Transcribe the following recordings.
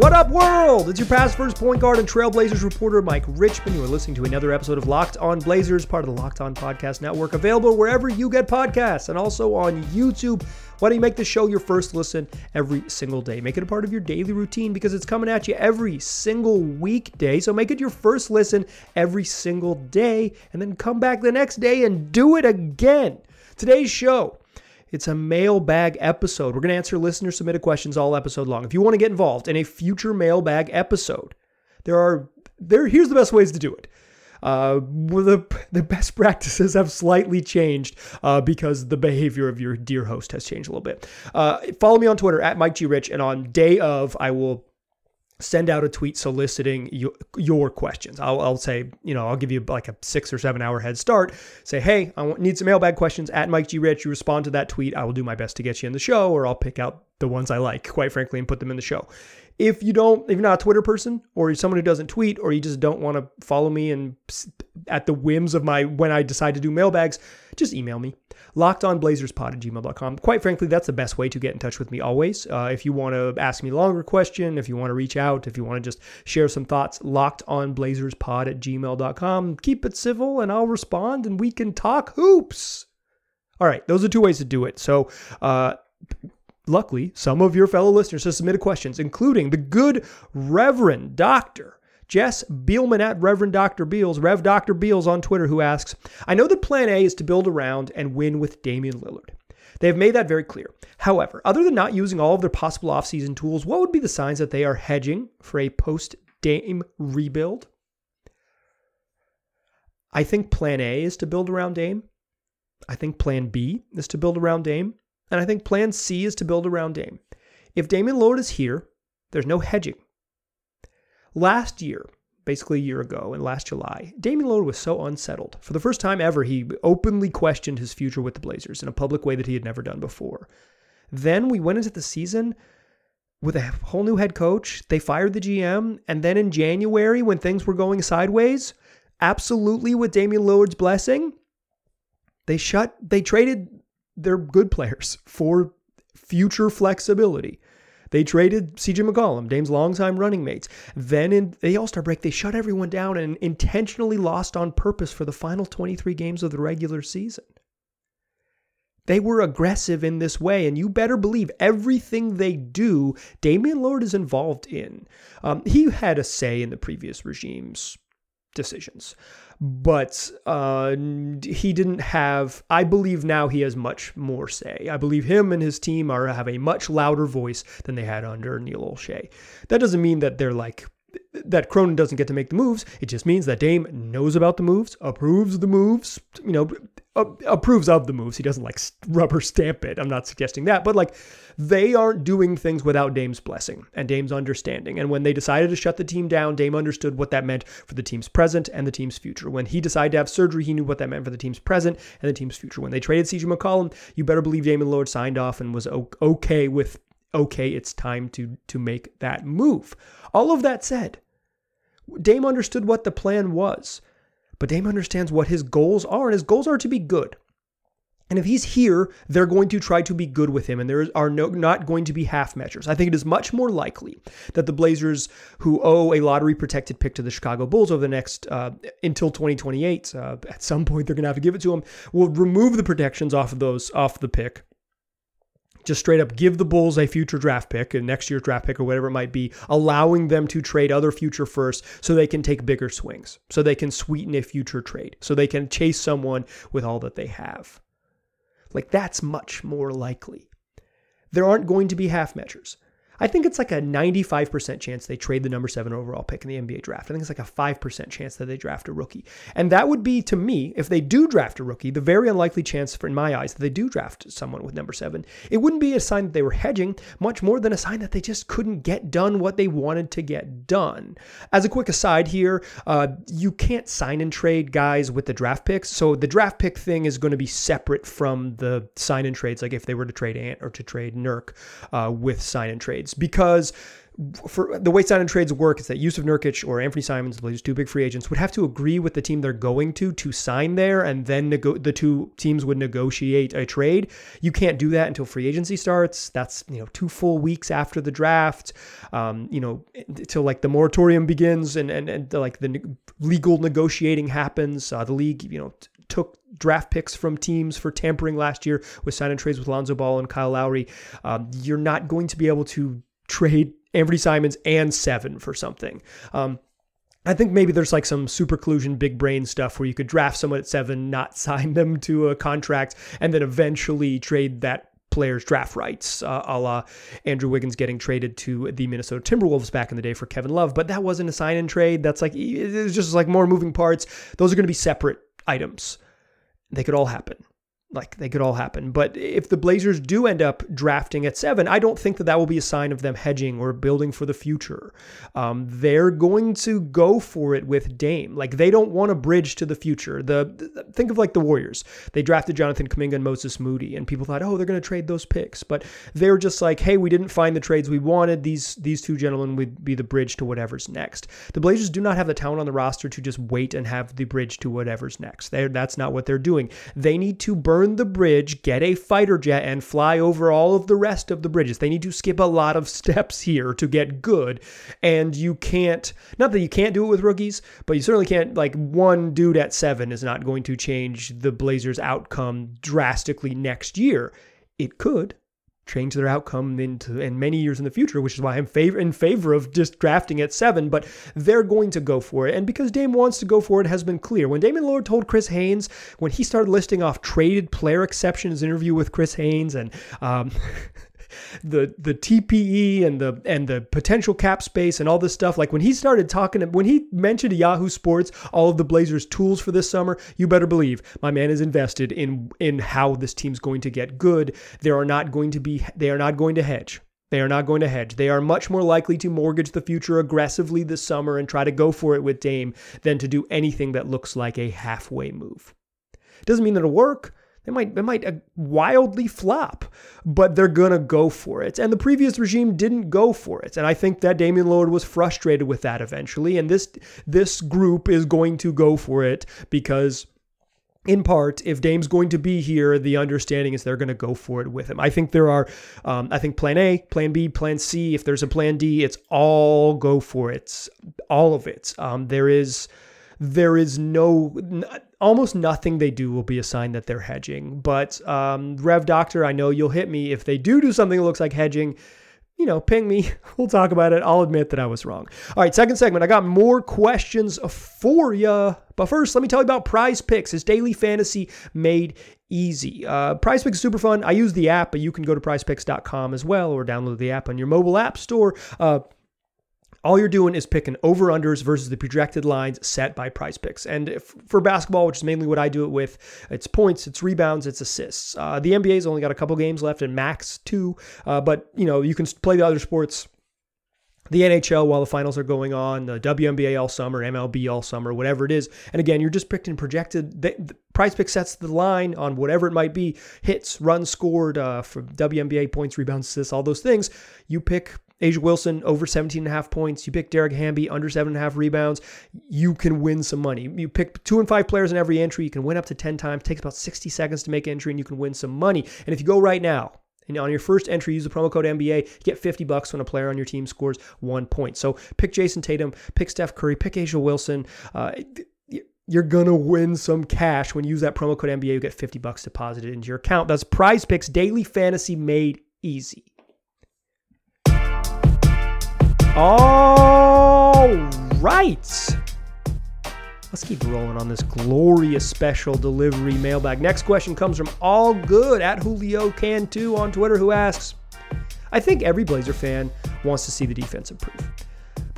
What up, world? It's your past first point guard and Trailblazers reporter, Mike Richman. You are listening to another episode of Locked On Blazers, part of the Locked On Podcast Network, available wherever you get podcasts and also on YouTube. Why don't you make the show your first listen every single day? Make it a part of your daily routine because it's coming at you every single weekday. So make it your first listen every single day and then come back the next day and do it again. Today's show it's a mailbag episode. We're going to answer listener submitted questions all episode long. If you want to get involved in a future mailbag episode, there are there. Here's the best ways to do it. Uh, the the best practices have slightly changed uh, because the behavior of your dear host has changed a little bit. Uh, follow me on Twitter at Mike G Rich, and on day of I will send out a tweet soliciting your, your questions. I'll, I'll, say, you know, I'll give you like a six or seven hour head start. Say, hey, I need some mailbag questions at Mike G. Rich. You respond to that tweet. I will do my best to get you in the show, or I'll pick out the ones I like, quite frankly, and put them in the show. If you don't, if you're not a Twitter person, or you're someone who doesn't tweet, or you just don't want to follow me and at the whims of my when I decide to do mailbags, just email me lockedonblazerspod at gmail.com. Quite frankly, that's the best way to get in touch with me always. Uh, if you want to ask me a longer question, if you want to reach out, if you want to just share some thoughts, lockedonblazerspod at gmail.com. Keep it civil and I'll respond and we can talk hoops. All right, those are two ways to do it. So, uh, luckily, some of your fellow listeners have submitted questions, including the good Reverend Dr. Jess Beelman at Reverend Dr. Beals, Rev Dr. Beals on Twitter, who asks, I know that plan A is to build around and win with Damian Lillard. They have made that very clear. However, other than not using all of their possible offseason tools, what would be the signs that they are hedging for a post Dame rebuild? I think plan A is to build around Dame. I think plan B is to build around Dame. And I think plan C is to build around Dame. If Damian Lillard is here, there's no hedging. Last year, basically a year ago in last July, Damian Lillard was so unsettled. For the first time ever, he openly questioned his future with the Blazers in a public way that he had never done before. Then we went into the season with a whole new head coach. They fired the GM. And then in January, when things were going sideways, absolutely with Damian Lillard's blessing, they shut, they traded their good players for future flexibility. They traded CJ McCollum, Dame's longtime running mates. Then in the All Star break, they shut everyone down and intentionally lost on purpose for the final 23 games of the regular season. They were aggressive in this way, and you better believe everything they do, Damian Lillard is involved in. Um, he had a say in the previous regime's decisions but uh, he didn't have. I believe now he has much more say. I believe him and his team are have a much louder voice than they had under Neil Olshey. That doesn't mean that they're like that Cronin doesn't get to make the moves. It just means that Dame knows about the moves, approves the moves, you know, approves of the moves. He doesn't like rubber stamp it. I'm not suggesting that, but like they aren't doing things without Dame's blessing and Dame's understanding. And when they decided to shut the team down, Dame understood what that meant for the team's present and the team's future. When he decided to have surgery, he knew what that meant for the team's present and the team's future. When they traded CJ McCollum, you better believe Damian Lillard signed off and was okay with okay, it's time to to make that move. All of that said, Dame understood what the plan was, but Dame understands what his goals are, and his goals are to be good. And if he's here, they're going to try to be good with him, and there are no, not going to be half measures. I think it is much more likely that the Blazers, who owe a lottery protected pick to the Chicago Bulls over the next uh, until 2028, uh, at some point they're going to have to give it to them, will remove the protections off of those off the pick just straight up give the Bulls a future draft pick, a next year's draft pick or whatever it might be, allowing them to trade other future firsts so they can take bigger swings, so they can sweeten a future trade, so they can chase someone with all that they have. Like that's much more likely. There aren't going to be half measures. I think it's like a 95% chance they trade the number seven overall pick in the NBA draft. I think it's like a 5% chance that they draft a rookie. And that would be, to me, if they do draft a rookie, the very unlikely chance, for, in my eyes, that they do draft someone with number seven. It wouldn't be a sign that they were hedging, much more than a sign that they just couldn't get done what they wanted to get done. As a quick aside here, uh, you can't sign and trade guys with the draft picks. So the draft pick thing is going to be separate from the sign and trades, like if they were to trade Ant or to trade Nurk uh, with sign and trades because for the way sign and trades work is that Jusuf Nurkic or Anfernee Simons, the Blazers' two big free agents, would have to agree with the team they're going to to sign there, and then nego- the two teams would negotiate a trade. You can't do that until free agency starts. That's you know two full weeks after the draft. Um, you know, until like the moratorium begins and and, and like the legal negotiating happens. Uh, the league, you know, took draft picks from teams for tampering last year with sign and trades with Lonzo Ball and Kyle Lowry. Um, you're not going to be able to trade Anfernee Simons and seven for something. Um, I think maybe there's like some super collusion, big brain stuff where you could draft someone at seven, not sign them to a contract, and then eventually trade that player's draft rights, uh, a la Andrew Wiggins getting traded to the Minnesota Timberwolves back in the day for Kevin Love. But that wasn't a sign and trade. That's like, it's just like more moving parts. Those are going to be separate items. They could all happen like they could all happen. But if the Blazers do end up drafting at seven, I don't think that that will be a sign of them hedging or building for the future. Um, they're going to go for it with Dame. Like they don't want a bridge to the future. The think of like the Warriors. They drafted Jonathan Kuminga and Moses Moody, and people thought, oh, they're going to trade those picks. But they're just like, hey, we didn't find the trades we wanted. These these two gentlemen would be the bridge to whatever's next. The Blazers do not have the talent on the roster to just wait and have the bridge to whatever's next. They're, that's not what they're doing. They need to burn burn the bridge, get a fighter jet, and fly over all of the rest of the bridges. They need to skip a lot of steps here to get good. And you can't, not that you can't do it with rookies, but you certainly can't, like, one dude at seven is not going to change the Blazers' outcome drastically next year. It could, change their outcome into in many years in the future, which is why I'm favor, in favor of just drafting at seven. But they're going to go for it, and because Dame wants to go for it, has been clear. When Damian Lillard told Chris Haynes when he started listing off traded player exceptions interview with Chris Haynes and. Um, the the TPE and the and the potential cap space and all this stuff. Like when he started talking, when he mentioned Yahoo Sports all of the Blazers' tools for this summer, you better believe my man is invested in in how this team's going to get good. There are not going to be they are not going to hedge. They are not going to hedge. They are much more likely to mortgage the future aggressively this summer and try to go for it with Dame than to do anything that looks like a halfway move. Doesn't mean it'll work. They might they might uh, wildly flop, but they're gonna go for it. And the previous regime didn't go for it. And I think that Damian Lillard was frustrated with that eventually. And this this group is going to go for it because in part, if Dame's going to be here, the understanding is they're going to go for it with him. I think there are, um, I think plan A, plan B, plan C. If there's a plan D, it's all go for it, all of it. Um, there is, there is no almost nothing they do will be a sign that they're hedging. But um, Rev Doctor, I know you'll hit me if they do do something that looks like hedging. You know, ping me. We'll talk about it. I'll admit that I was wrong. All right, second segment. I got more questions for you. But first, let me tell you about Prize Picks. It's daily fantasy made easy. Uh, Prize Picks is super fun. I use the app, but you can go to prizepicks.com as well or download the app on your mobile app store. Uh, all you're doing is picking over unders versus the projected lines set by prize picks. And if, for basketball, which is mainly what I do it with, it's points, it's rebounds, it's assists. Uh, the NBA's only got a couple games left and max two, uh, but you know, you can play the other sports the NHL while the finals are going on, the WNBA all summer, MLB all summer, whatever it is. And again, you're just picking projected. The, the prize pick sets the line on whatever it might be hits, runs scored uh, for WNBA points, rebounds, assists, all those things. You pick A'ja Wilson over 17 and a half points. You pick Dearica Hamby under seven and a half rebounds. You can win some money. You pick two and five players in every entry. You can win up to 10 times. It takes about 60 seconds to make entry and you can win some money. And if you go right now, and on your first entry, use the promo code NBA. You get 50 bucks when a player on your team scores one point. So pick Jayson Tatum, pick Steph Curry, pick A'ja Wilson. Uh, you're gonna win some cash when you use that promo code NBA. You get 50 bucks deposited into your account. That's Prize Picks Daily Fantasy made easy. All right. Let's keep rolling on this glorious special delivery mailbag. Next question comes from All Good at Julio Can too on Twitter, who asks, I think every Blazer fan wants to see the defense improve.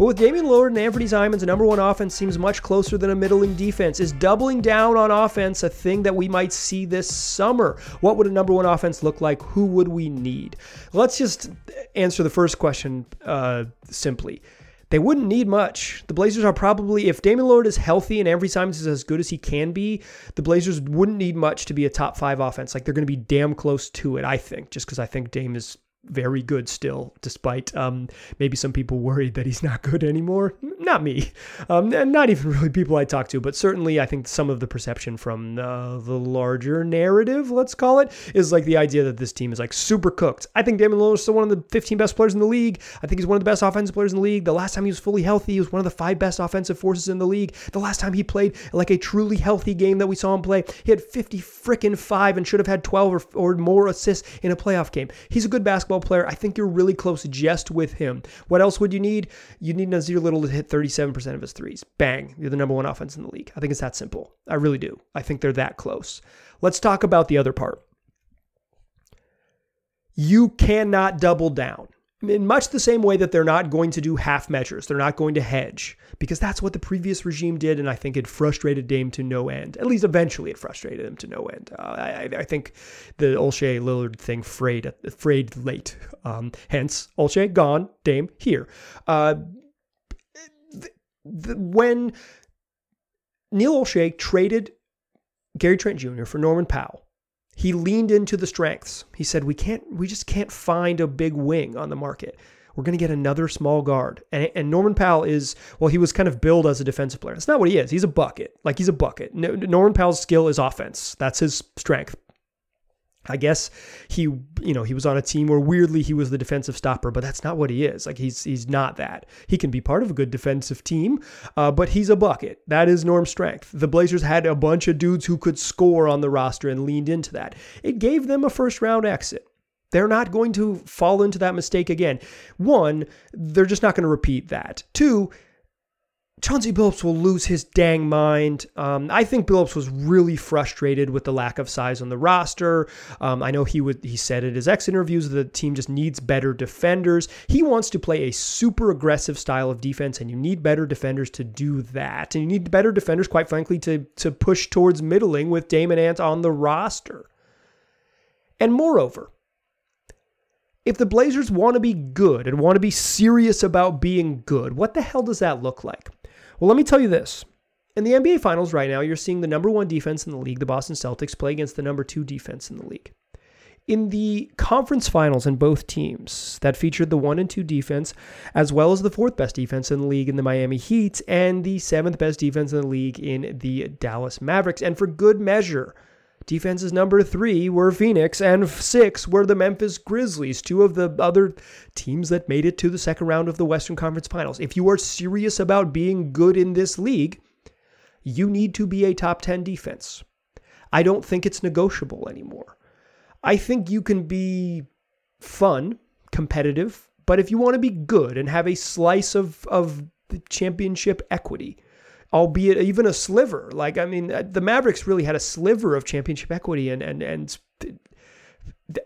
But with Damian Lillard and Anfernee Simons, number one offense seems much closer than a middling defense. Is doubling down on offense a thing that we might see this summer? What would a number one offense look like? Who would we need? Let's just answer the first question uh, simply. They wouldn't need much. The Blazers are probably, if Damian Lillard is healthy and Anfernee Simons is as good as he can be, the Blazers wouldn't need much to be a top five offense. Like they're going to be damn close to it, I think, just because I think Dame is very good still, despite um, maybe some people worried that he's not good anymore. Not me, um, and not even really people I talk to, but certainly I think some of the perception from uh, the larger narrative, let's call it, is like the idea that this team is like super cooked. I think Damian Lillard is still one of the 15 best players in the league. I think he's one of the best offensive players in the league. The last time he was fully healthy, he was one of the five best offensive forces in the league. The last time he played like a truly healthy game that we saw him play, he had 50 freaking five and should have had 12 or, or more assists in a playoff game. He's a good basketball player. I think you're really close just with him. What else would you need? You need Nassir Little to hit 37% of his threes. Bang. You're the number one offense in the league. I think it's that simple. I really do. I think they're that close. Let's talk about the other part. You cannot double down in much the same way that they're not going to do half measures. They're not going to hedge because that's what the previous regime did. And I think it frustrated Dame to no end. At least eventually it frustrated him to no end. Uh, I, I, think the Olshey Lillard thing frayed, frayed late. Um, hence, Olshey gone, Dame here. Uh, when Neil Olshey traded Gary Trent Jr. for Norman Powell, he leaned into the strengths. He said, "We can't. We just can't find a big wing on the market. We're going to get another small guard." And, and Norman Powell is well, he was kind of billed as a defensive player. That's not what he is. He's a bucket. Like he's a bucket. Norman Powell's skill is offense. That's his strength. I guess he, you know, he was on a team where weirdly he was the defensive stopper, but that's not what he is. Like he's he's not that. He can be part of a good defensive team, uh, but he's a bucket. That is Norm's strength. The Blazers had a bunch of dudes who could score on the roster and leaned into that. It gave them a first round exit. They're not going to fall into that mistake again. One, they're just not going to repeat that. Two, Chauncey Billups will lose his dang mind. Um, I think Billups was really frustrated with the lack of size on the roster. Um, I know he would he said in his ex interviews that the team just needs better defenders. He wants to play a super aggressive style of defense, and you need better defenders to do that. And you need better defenders, quite frankly, to to push towards middling with Damon Ant on the roster. And moreover, if the Blazers want to be good and want to be serious about being good, what the hell does that look like? Well, let me tell you this. In the NBA Finals right now, you're seeing the number one defense in the league, the Boston Celtics, play against the number two defense in the league. In the conference finals in both teams that featured the one and two defense, as well as the fourth best defense in the league in the Miami Heat and the seventh best defense in the league in the Dallas Mavericks. And for good measure, Defenses number three were Phoenix, and six were the Memphis Grizzlies, two of the other teams that made it to the second round of the Western Conference Finals. If you are serious about being good in this league, you need to be a top 10 defense. I don't think it's negotiable anymore. I think you can be fun, competitive, but if you want to be good and have a slice of, of the championship equity, albeit even a sliver. Like I mean, uh, the Mavericks really had a sliver of championship equity, and and and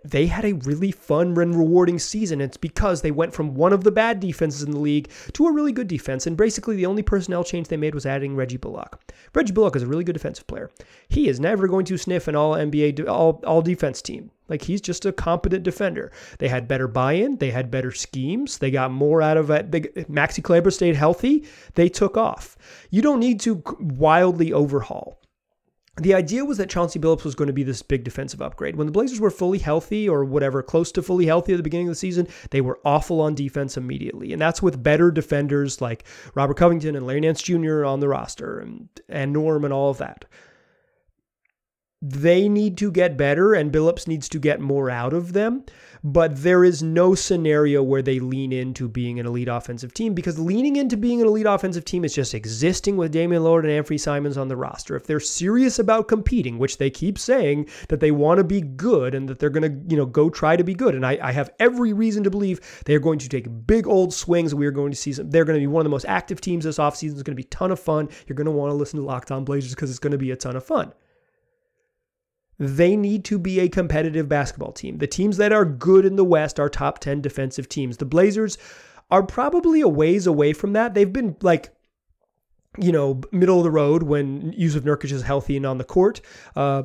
they had a really fun and rewarding season. It's because they went from one of the bad defenses in the league to a really good defense. And basically, the only personnel change they made was adding Reggie Bullock. Reggie Bullock is a really good defensive player. He is never going to sniff an all NBA, all, all defense team. Like he's just a competent defender. They had better buy-in. They had better schemes. They got more out of it. Maxi Kleber stayed healthy. They took off. You don't need to wildly overhaul the idea was that Chauncey Billups was going to be this big defensive upgrade. When the Blazers were fully healthy or whatever, close to fully healthy at the beginning of the season, they were awful on defense immediately. And that's with better defenders like Robert Covington and Larry Nance Jr. on the roster and, and Norm and all of that they need to get better and Billups needs to get more out of them. But there is no scenario where they lean into being an elite offensive team because leaning into being an elite offensive team is just existing with Damian Lillard and Anfernee Simons on the roster. If they're serious about competing, which they keep saying that they want to be good and that they're going to, you know, go try to be good. And I, I have every reason to believe they're going to take big old swings. We are going to see some, they're going to be one of the most active teams this offseason. It's going to be a ton of fun. You're going to want to listen to Locked On Blazers because it's going to be a ton of fun. They need to be a competitive basketball team. The teams that are good in the West are top 10 defensive teams. The Blazers are probably a ways away from that. They've been like, you know, middle of the road when Jusuf Nurkic is healthy and on the court. Uh,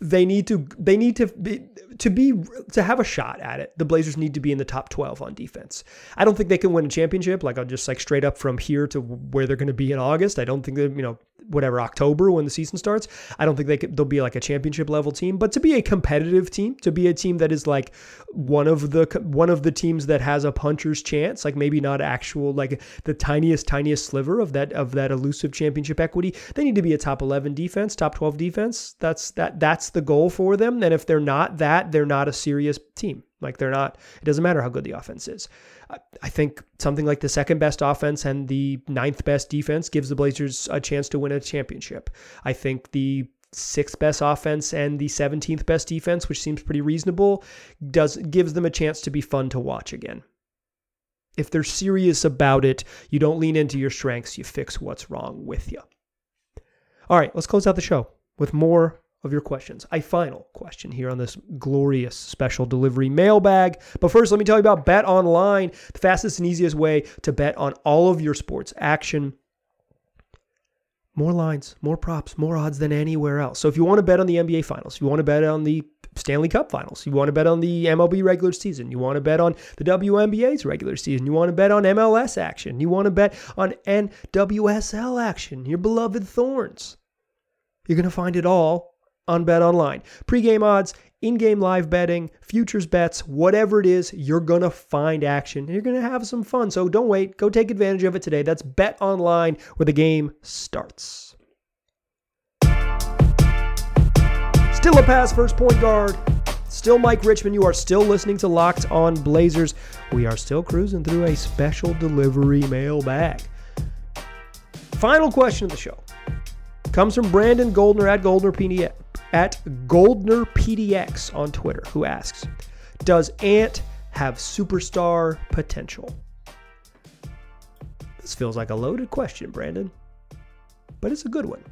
they need to they need to be to be to have a shot at it. The Blazers need to be in the top 12 on defense. I don't think they can win a championship like I'll just like straight up from here to where they're going to be in August. I don't think that, you know, whatever October when the season starts. I don't think they could, they'll be like a championship level team, but to be a competitive team, to be a team that is like one of the one of the teams that has a puncher's chance, like maybe not actual like the tiniest tiniest sliver of that of that elusive championship equity, they need to be a top 11 defense, top 12 defense. That's that that's the goal for them. And if they're not that, they're not a serious team. Like they're not. It doesn't matter how good the offense is. I think something like the second best offense and the ninth best defense gives the Blazers a chance to win a championship. I think the sixth best offense and the 17th best defense, which seems pretty reasonable, does gives them a chance to be fun to watch again. If they're serious about it, you don't lean into your strengths, you fix what's wrong with you. All right, let's close out the show with more of your questions. A final question here on this glorious special delivery mailbag. But first, let me tell you about Bet Online, the fastest and easiest way to bet on all of your sports action. More lines, more props, more odds than anywhere else. So if you want to bet on the NBA Finals, you want to bet on the Stanley Cup Finals, you want to bet on the MLB regular season, you want to bet on the WNBA's regular season, you want to bet on MLS action, you want to bet on NWSL action, your beloved Thorns. You're going to find it all on Bet Online. Pre-game odds, in-game live betting, futures bets, whatever it is, you're going to find action. You're going to have some fun. So don't wait. Go take advantage of it today. That's Bet Online where the game starts. Still a pass first point guard. Still Mike Richman. You are still listening to Locked On Blazers. We are still cruising through a special delivery mailbag. Final question of the show comes from Brandon Goldner at Goldner PDX at Goldner PDX on Twitter, who asks, Does Ant have superstar potential? This feels like a loaded question, Brandon, but it's a good one.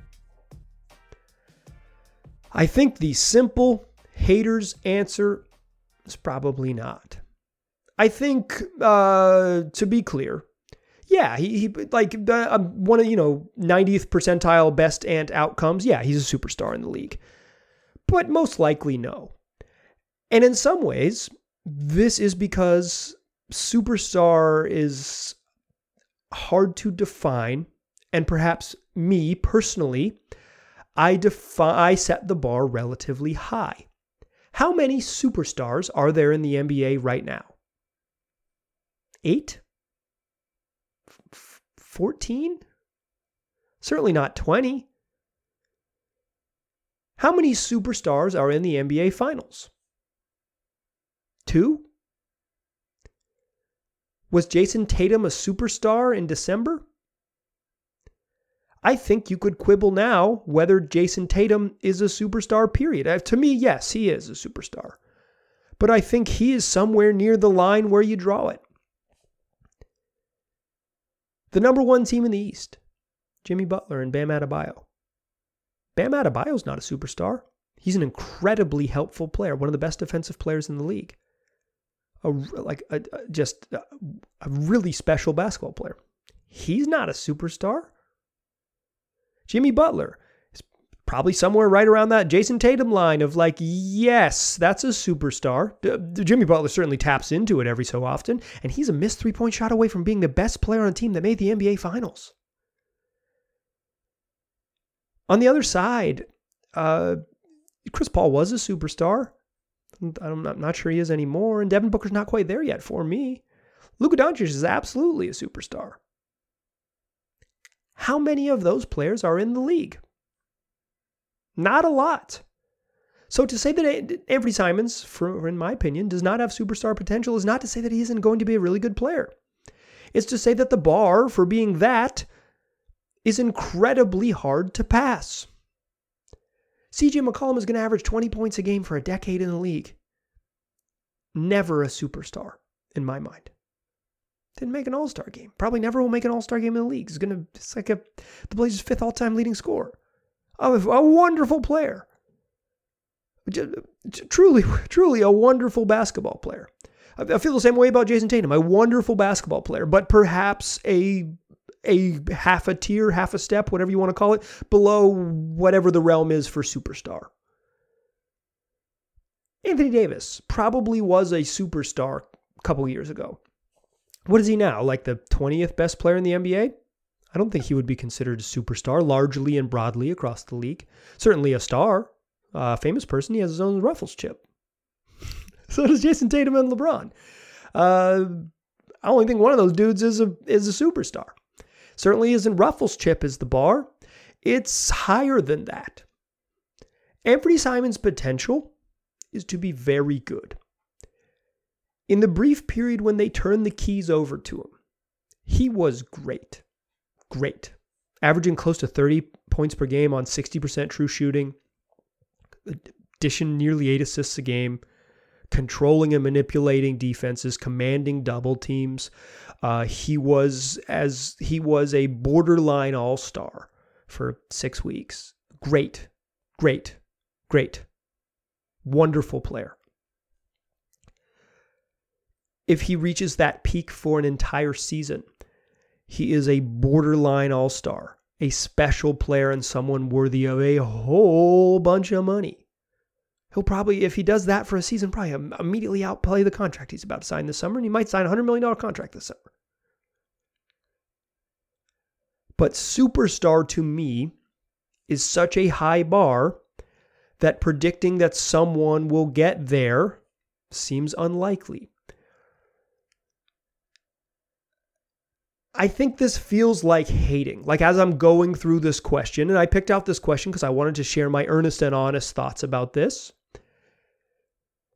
I think the simple hater's answer is probably not. I think, uh, to be clear, yeah, he, he like uh, one of you know 90th percentile best ant outcomes. Yeah, he's a superstar in the league but most likely no. And in some ways, this is because superstar is hard to define. And perhaps me personally, I define I set the bar relatively high. How many superstars are there in the NBA right now? Eight? 14? Certainly not 20. How many superstars are in the NBA Finals? Two? Was Jayson Tatum a superstar in December? I think you could quibble now whether Jayson Tatum is a superstar, period. Uh, to me, yes, he is a superstar. But I think he is somewhere near the line where you draw it. The number one team in the East, Jimmy Butler and Bam Adebayo. Bam Adebayo's not a superstar. He's an incredibly helpful player, one of the best defensive players in the league. A, like a, a, just a, a really special basketball player. He's not a superstar. Jimmy Butler is probably somewhere right around that Jayson Tatum line of like, yes, that's a superstar. Jimmy Butler certainly taps into it every so often, and he's a missed three point shot away from being the best player on a team that made the NBA Finals. On the other side, uh, Chris Paul was a superstar. I'm not, not, sure he is anymore, and Devin Booker's not quite there yet for me. Luka Doncic is absolutely a superstar. How many of those players are in the league? Not a lot. So to say that Anfernee Simons, for in my opinion, does not have superstar potential is not to say that he isn't going to be a really good player. It's to say that the bar for being that is incredibly hard to pass. CJ McCollum is going to average 20 points a game for a decade in the league. Never a superstar, in my mind. Didn't make an all star game. Probably never will make an all star game in the league. He's going to, it's like a, the Blazers' fifth all time leading scorer. Oh, a, a wonderful player. Truly, truly a wonderful basketball player. I feel the same way about Jayson Tatum, a wonderful basketball player, but perhaps a a half a tier, half a step, whatever you want to call it, below whatever the realm is for superstar. Anthony Davis probably was a superstar a couple years ago. What is he now? Like the 20th best player in the NBA? I don't think he would be considered a superstar largely and broadly across the league. Certainly a star, a famous person. He has his own Ruffles chip. so does Jayson Tatum and LeBron. Uh, I only think one of those dudes is a is a superstar. Certainly isn't Ruffles chip is the bar. It's higher than that. Anfernee Simons' potential is to be very good. In the brief period when they turned the keys over to him, he was great. Great. Averaging close to 30 points per game on 60% true shooting, addition nearly eight assists a game, controlling and manipulating defenses, commanding double teams. Uh, he was as he was a borderline all star for six weeks. Great, great, great, wonderful player if he reaches that peak for an entire season, he is a borderline all star, a special player, and someone worthy of a whole bunch of money. He'll probably, if he does that for a season, probably immediately outplay the contract he's about to sign this summer, and he might sign a $100 million contract this summer. But superstar to me is such a high bar that predicting that someone will get there seems unlikely. I think this feels like hating. Like as I'm going through this question, and I picked out this question because I wanted to share my earnest and honest thoughts about this.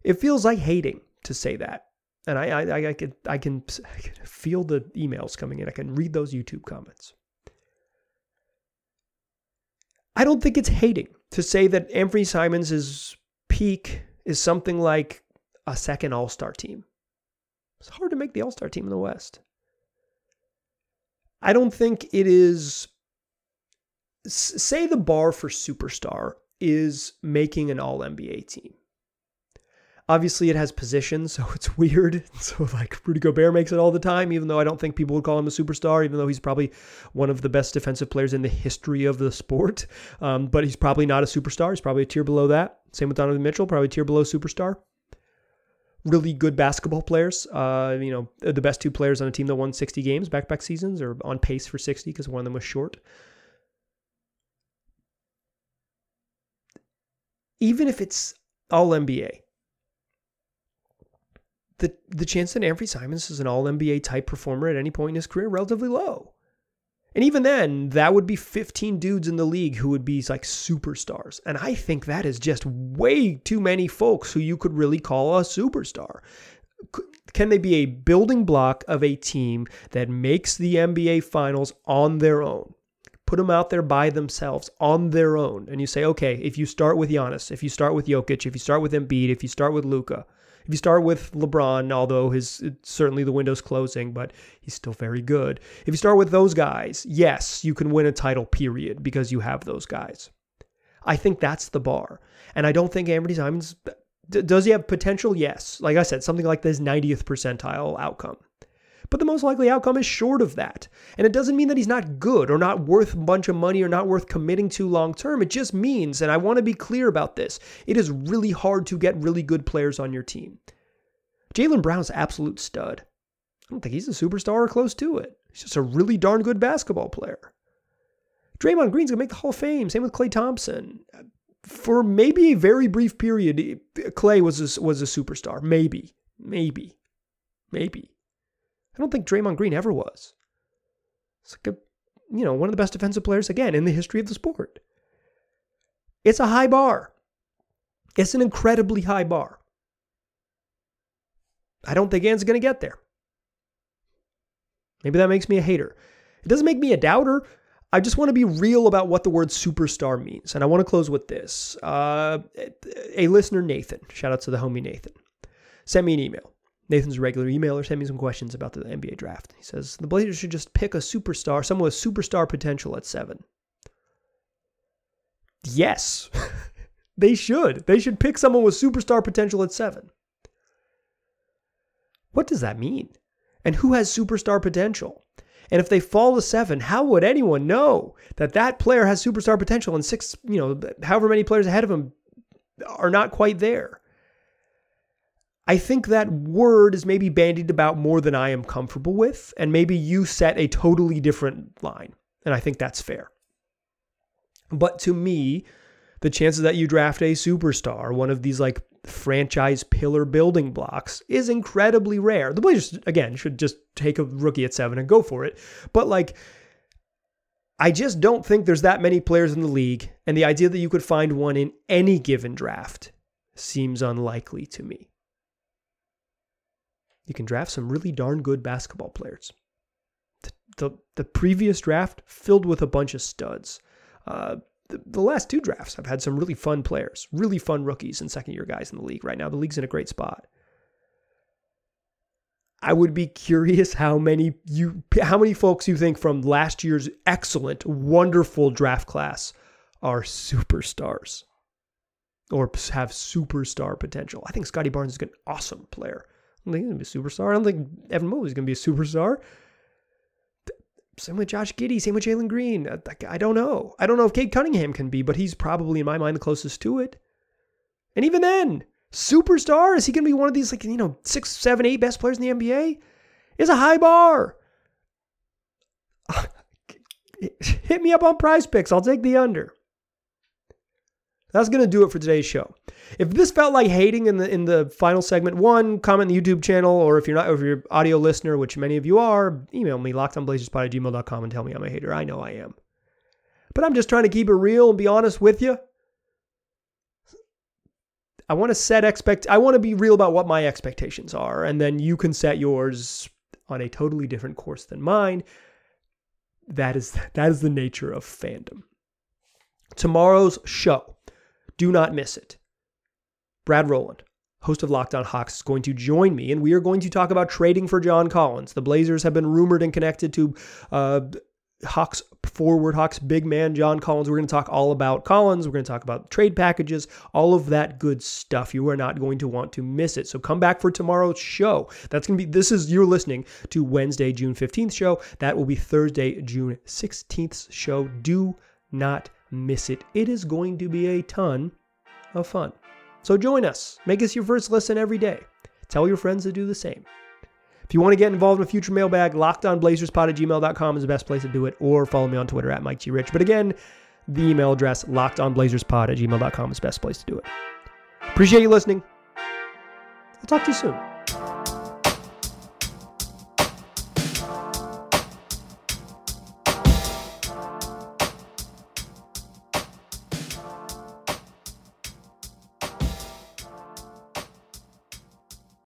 It feels like hating to say that. And I, I, I, I can, I can feel the emails coming in. I can read those YouTube comments. I don't think it's hating to say that Anfernee Simons' peak is something like a second All Star team. It's hard to make the All Star team in the West. I don't think it is. Say the bar for superstar is making an all NBA team. Obviously, it has positions, so it's weird. So, like, Rudy Gobert makes it all the time, even though I don't think people would call him a superstar, even though he's probably one of the best defensive players in the history of the sport. Um, but he's probably not a superstar. He's probably a tier below that. Same with Donovan Mitchell, probably tier below superstar really good basketball players. Uh, you know, the best two players on a team that won 60 games back back seasons or on pace for 60 because one of them was short. Even if it's all NBA, the the chance that Anfernee Simons is an all NBA type performer at any point in his career relatively low. And even then, that would be 15 dudes in the league who would be like superstars. And I think that is just way too many folks who you could really call a superstar. Can they be a building block of a team that makes the NBA finals on their own? Put them out there by themselves on their own. And you say, okay, if you start with Giannis, if you start with Jokic, if you start with Embiid, if you start with Luka, if you start with LeBron, although his certainly the window's closing, but he's still very good. If you start with those guys, yes, you can win a title, period, because you have those guys. I think that's the bar. And I don't think Anfernee Simons does he have potential? Yes. Like I said, something like this 90th percentile outcome. But the most likely outcome is short of that. And it doesn't mean that he's not good or not worth a bunch of money or not worth committing to long term. It just means, and I want to be clear about this, it is really hard to get really good players on your team. Jaylen Brown's absolute stud. I don't think he's a superstar or close to it. He's just a really darn good basketball player. Draymond Green's gonna make the Hall of Fame. Same with Klay Thompson. For maybe a very brief period, Klay was a, was a superstar. Maybe, maybe, maybe. I don't think Draymond Green ever was. It's like a, you know, one of the best defensive players again in the history of the sport. It's a high bar. It's an incredibly high bar. I don't think Ant's going to get there. Maybe that makes me a hater. It doesn't make me a doubter. I just want to be real about what the word superstar means. And I want to close with this. Uh, a listener, Nathan, shout out to the homie Nathan, sent me an email. Nathan's regular emailer sent me some questions about the NBA draft. He says the Blazers should just pick a superstar, someone with superstar potential at seven. Yes, they should. They should pick someone with superstar potential at seven. What does that mean? And who has superstar potential? And if they fall to seven, how would anyone know that that player has superstar potential and six, you know, however many players ahead of him are not quite there? I think that word is maybe bandied about more than I am comfortable with, and maybe you set a totally different line. And I think that's fair. But to me, the chances that you draft a superstar, one of these like franchise pillar building blocks, is incredibly rare. The Blazers, again, should just take a rookie at seven and go for it. But like, I just don't think there's that many players in the league, and the idea that you could find one in any given draft seems unlikely to me. You can draft some really darn good basketball players. The, the, the previous draft filled with a bunch of studs. Uh, the, the last two drafts have had some really fun players, really fun rookies and second year guys in the league. Right now, the league's in a great spot. I would be curious how many you how many folks you think from last year's excellent, wonderful draft class are superstars or have superstar potential. I think Scottie Barnes is an awesome player. I don't think he's gonna be a superstar. I don't think Evan Mobley is gonna be a superstar. Same with Josh Giddey, same with Jalen Green. Uh, I don't know. I don't know if Cade Cunningham can be, but he's probably in my mind the closest to it. And even then, superstar? Is he going to be one of these, like, you know, six, seven, eight best players in the NBA? Is a high bar. Hit me up on prize picks. I'll take the under. That's going to do it for today's show. If this felt like hating in the in the final segment, one, comment the YouTube channel, or if you're not, if you're audio listener, which many of you are, email me, lockedonblazerspod at gmail.com and tell me I'm a hater. I know I am. But I'm just trying to keep it real and be honest with you. I want to set expect I want to be real about what my expectations are and then you can set yours on a totally different course than mine. That is that is the nature of fandom. Tomorrow's show. Do not miss it. Brad Rowland, host of Locked On Hawks, is going to join me, and we are going to talk about trading for John Collins. The Blazers have been rumored and connected to uh, Hawks forward, Hawks big man John Collins. We're going to talk all about Collins. We're going to talk about trade packages, all of that good stuff. You are not going to want to miss it. So come back for tomorrow's show. That's going to be, this is, you're listening to Wednesday, June 15th show. That will be Thursday, June 16th show. Do not miss it. It is going to be a ton of fun. So join us. Make us your first listen every day. Tell your friends to do the same. If you want to get involved in a future mailbag, lockedonblazerspod at gmail.com is the best place to do it, or follow me on Twitter at Mike. Rich. But again, the email address lockedonblazerspod at gmail.com is the best place to do it. Appreciate you listening. I'll talk to you soon.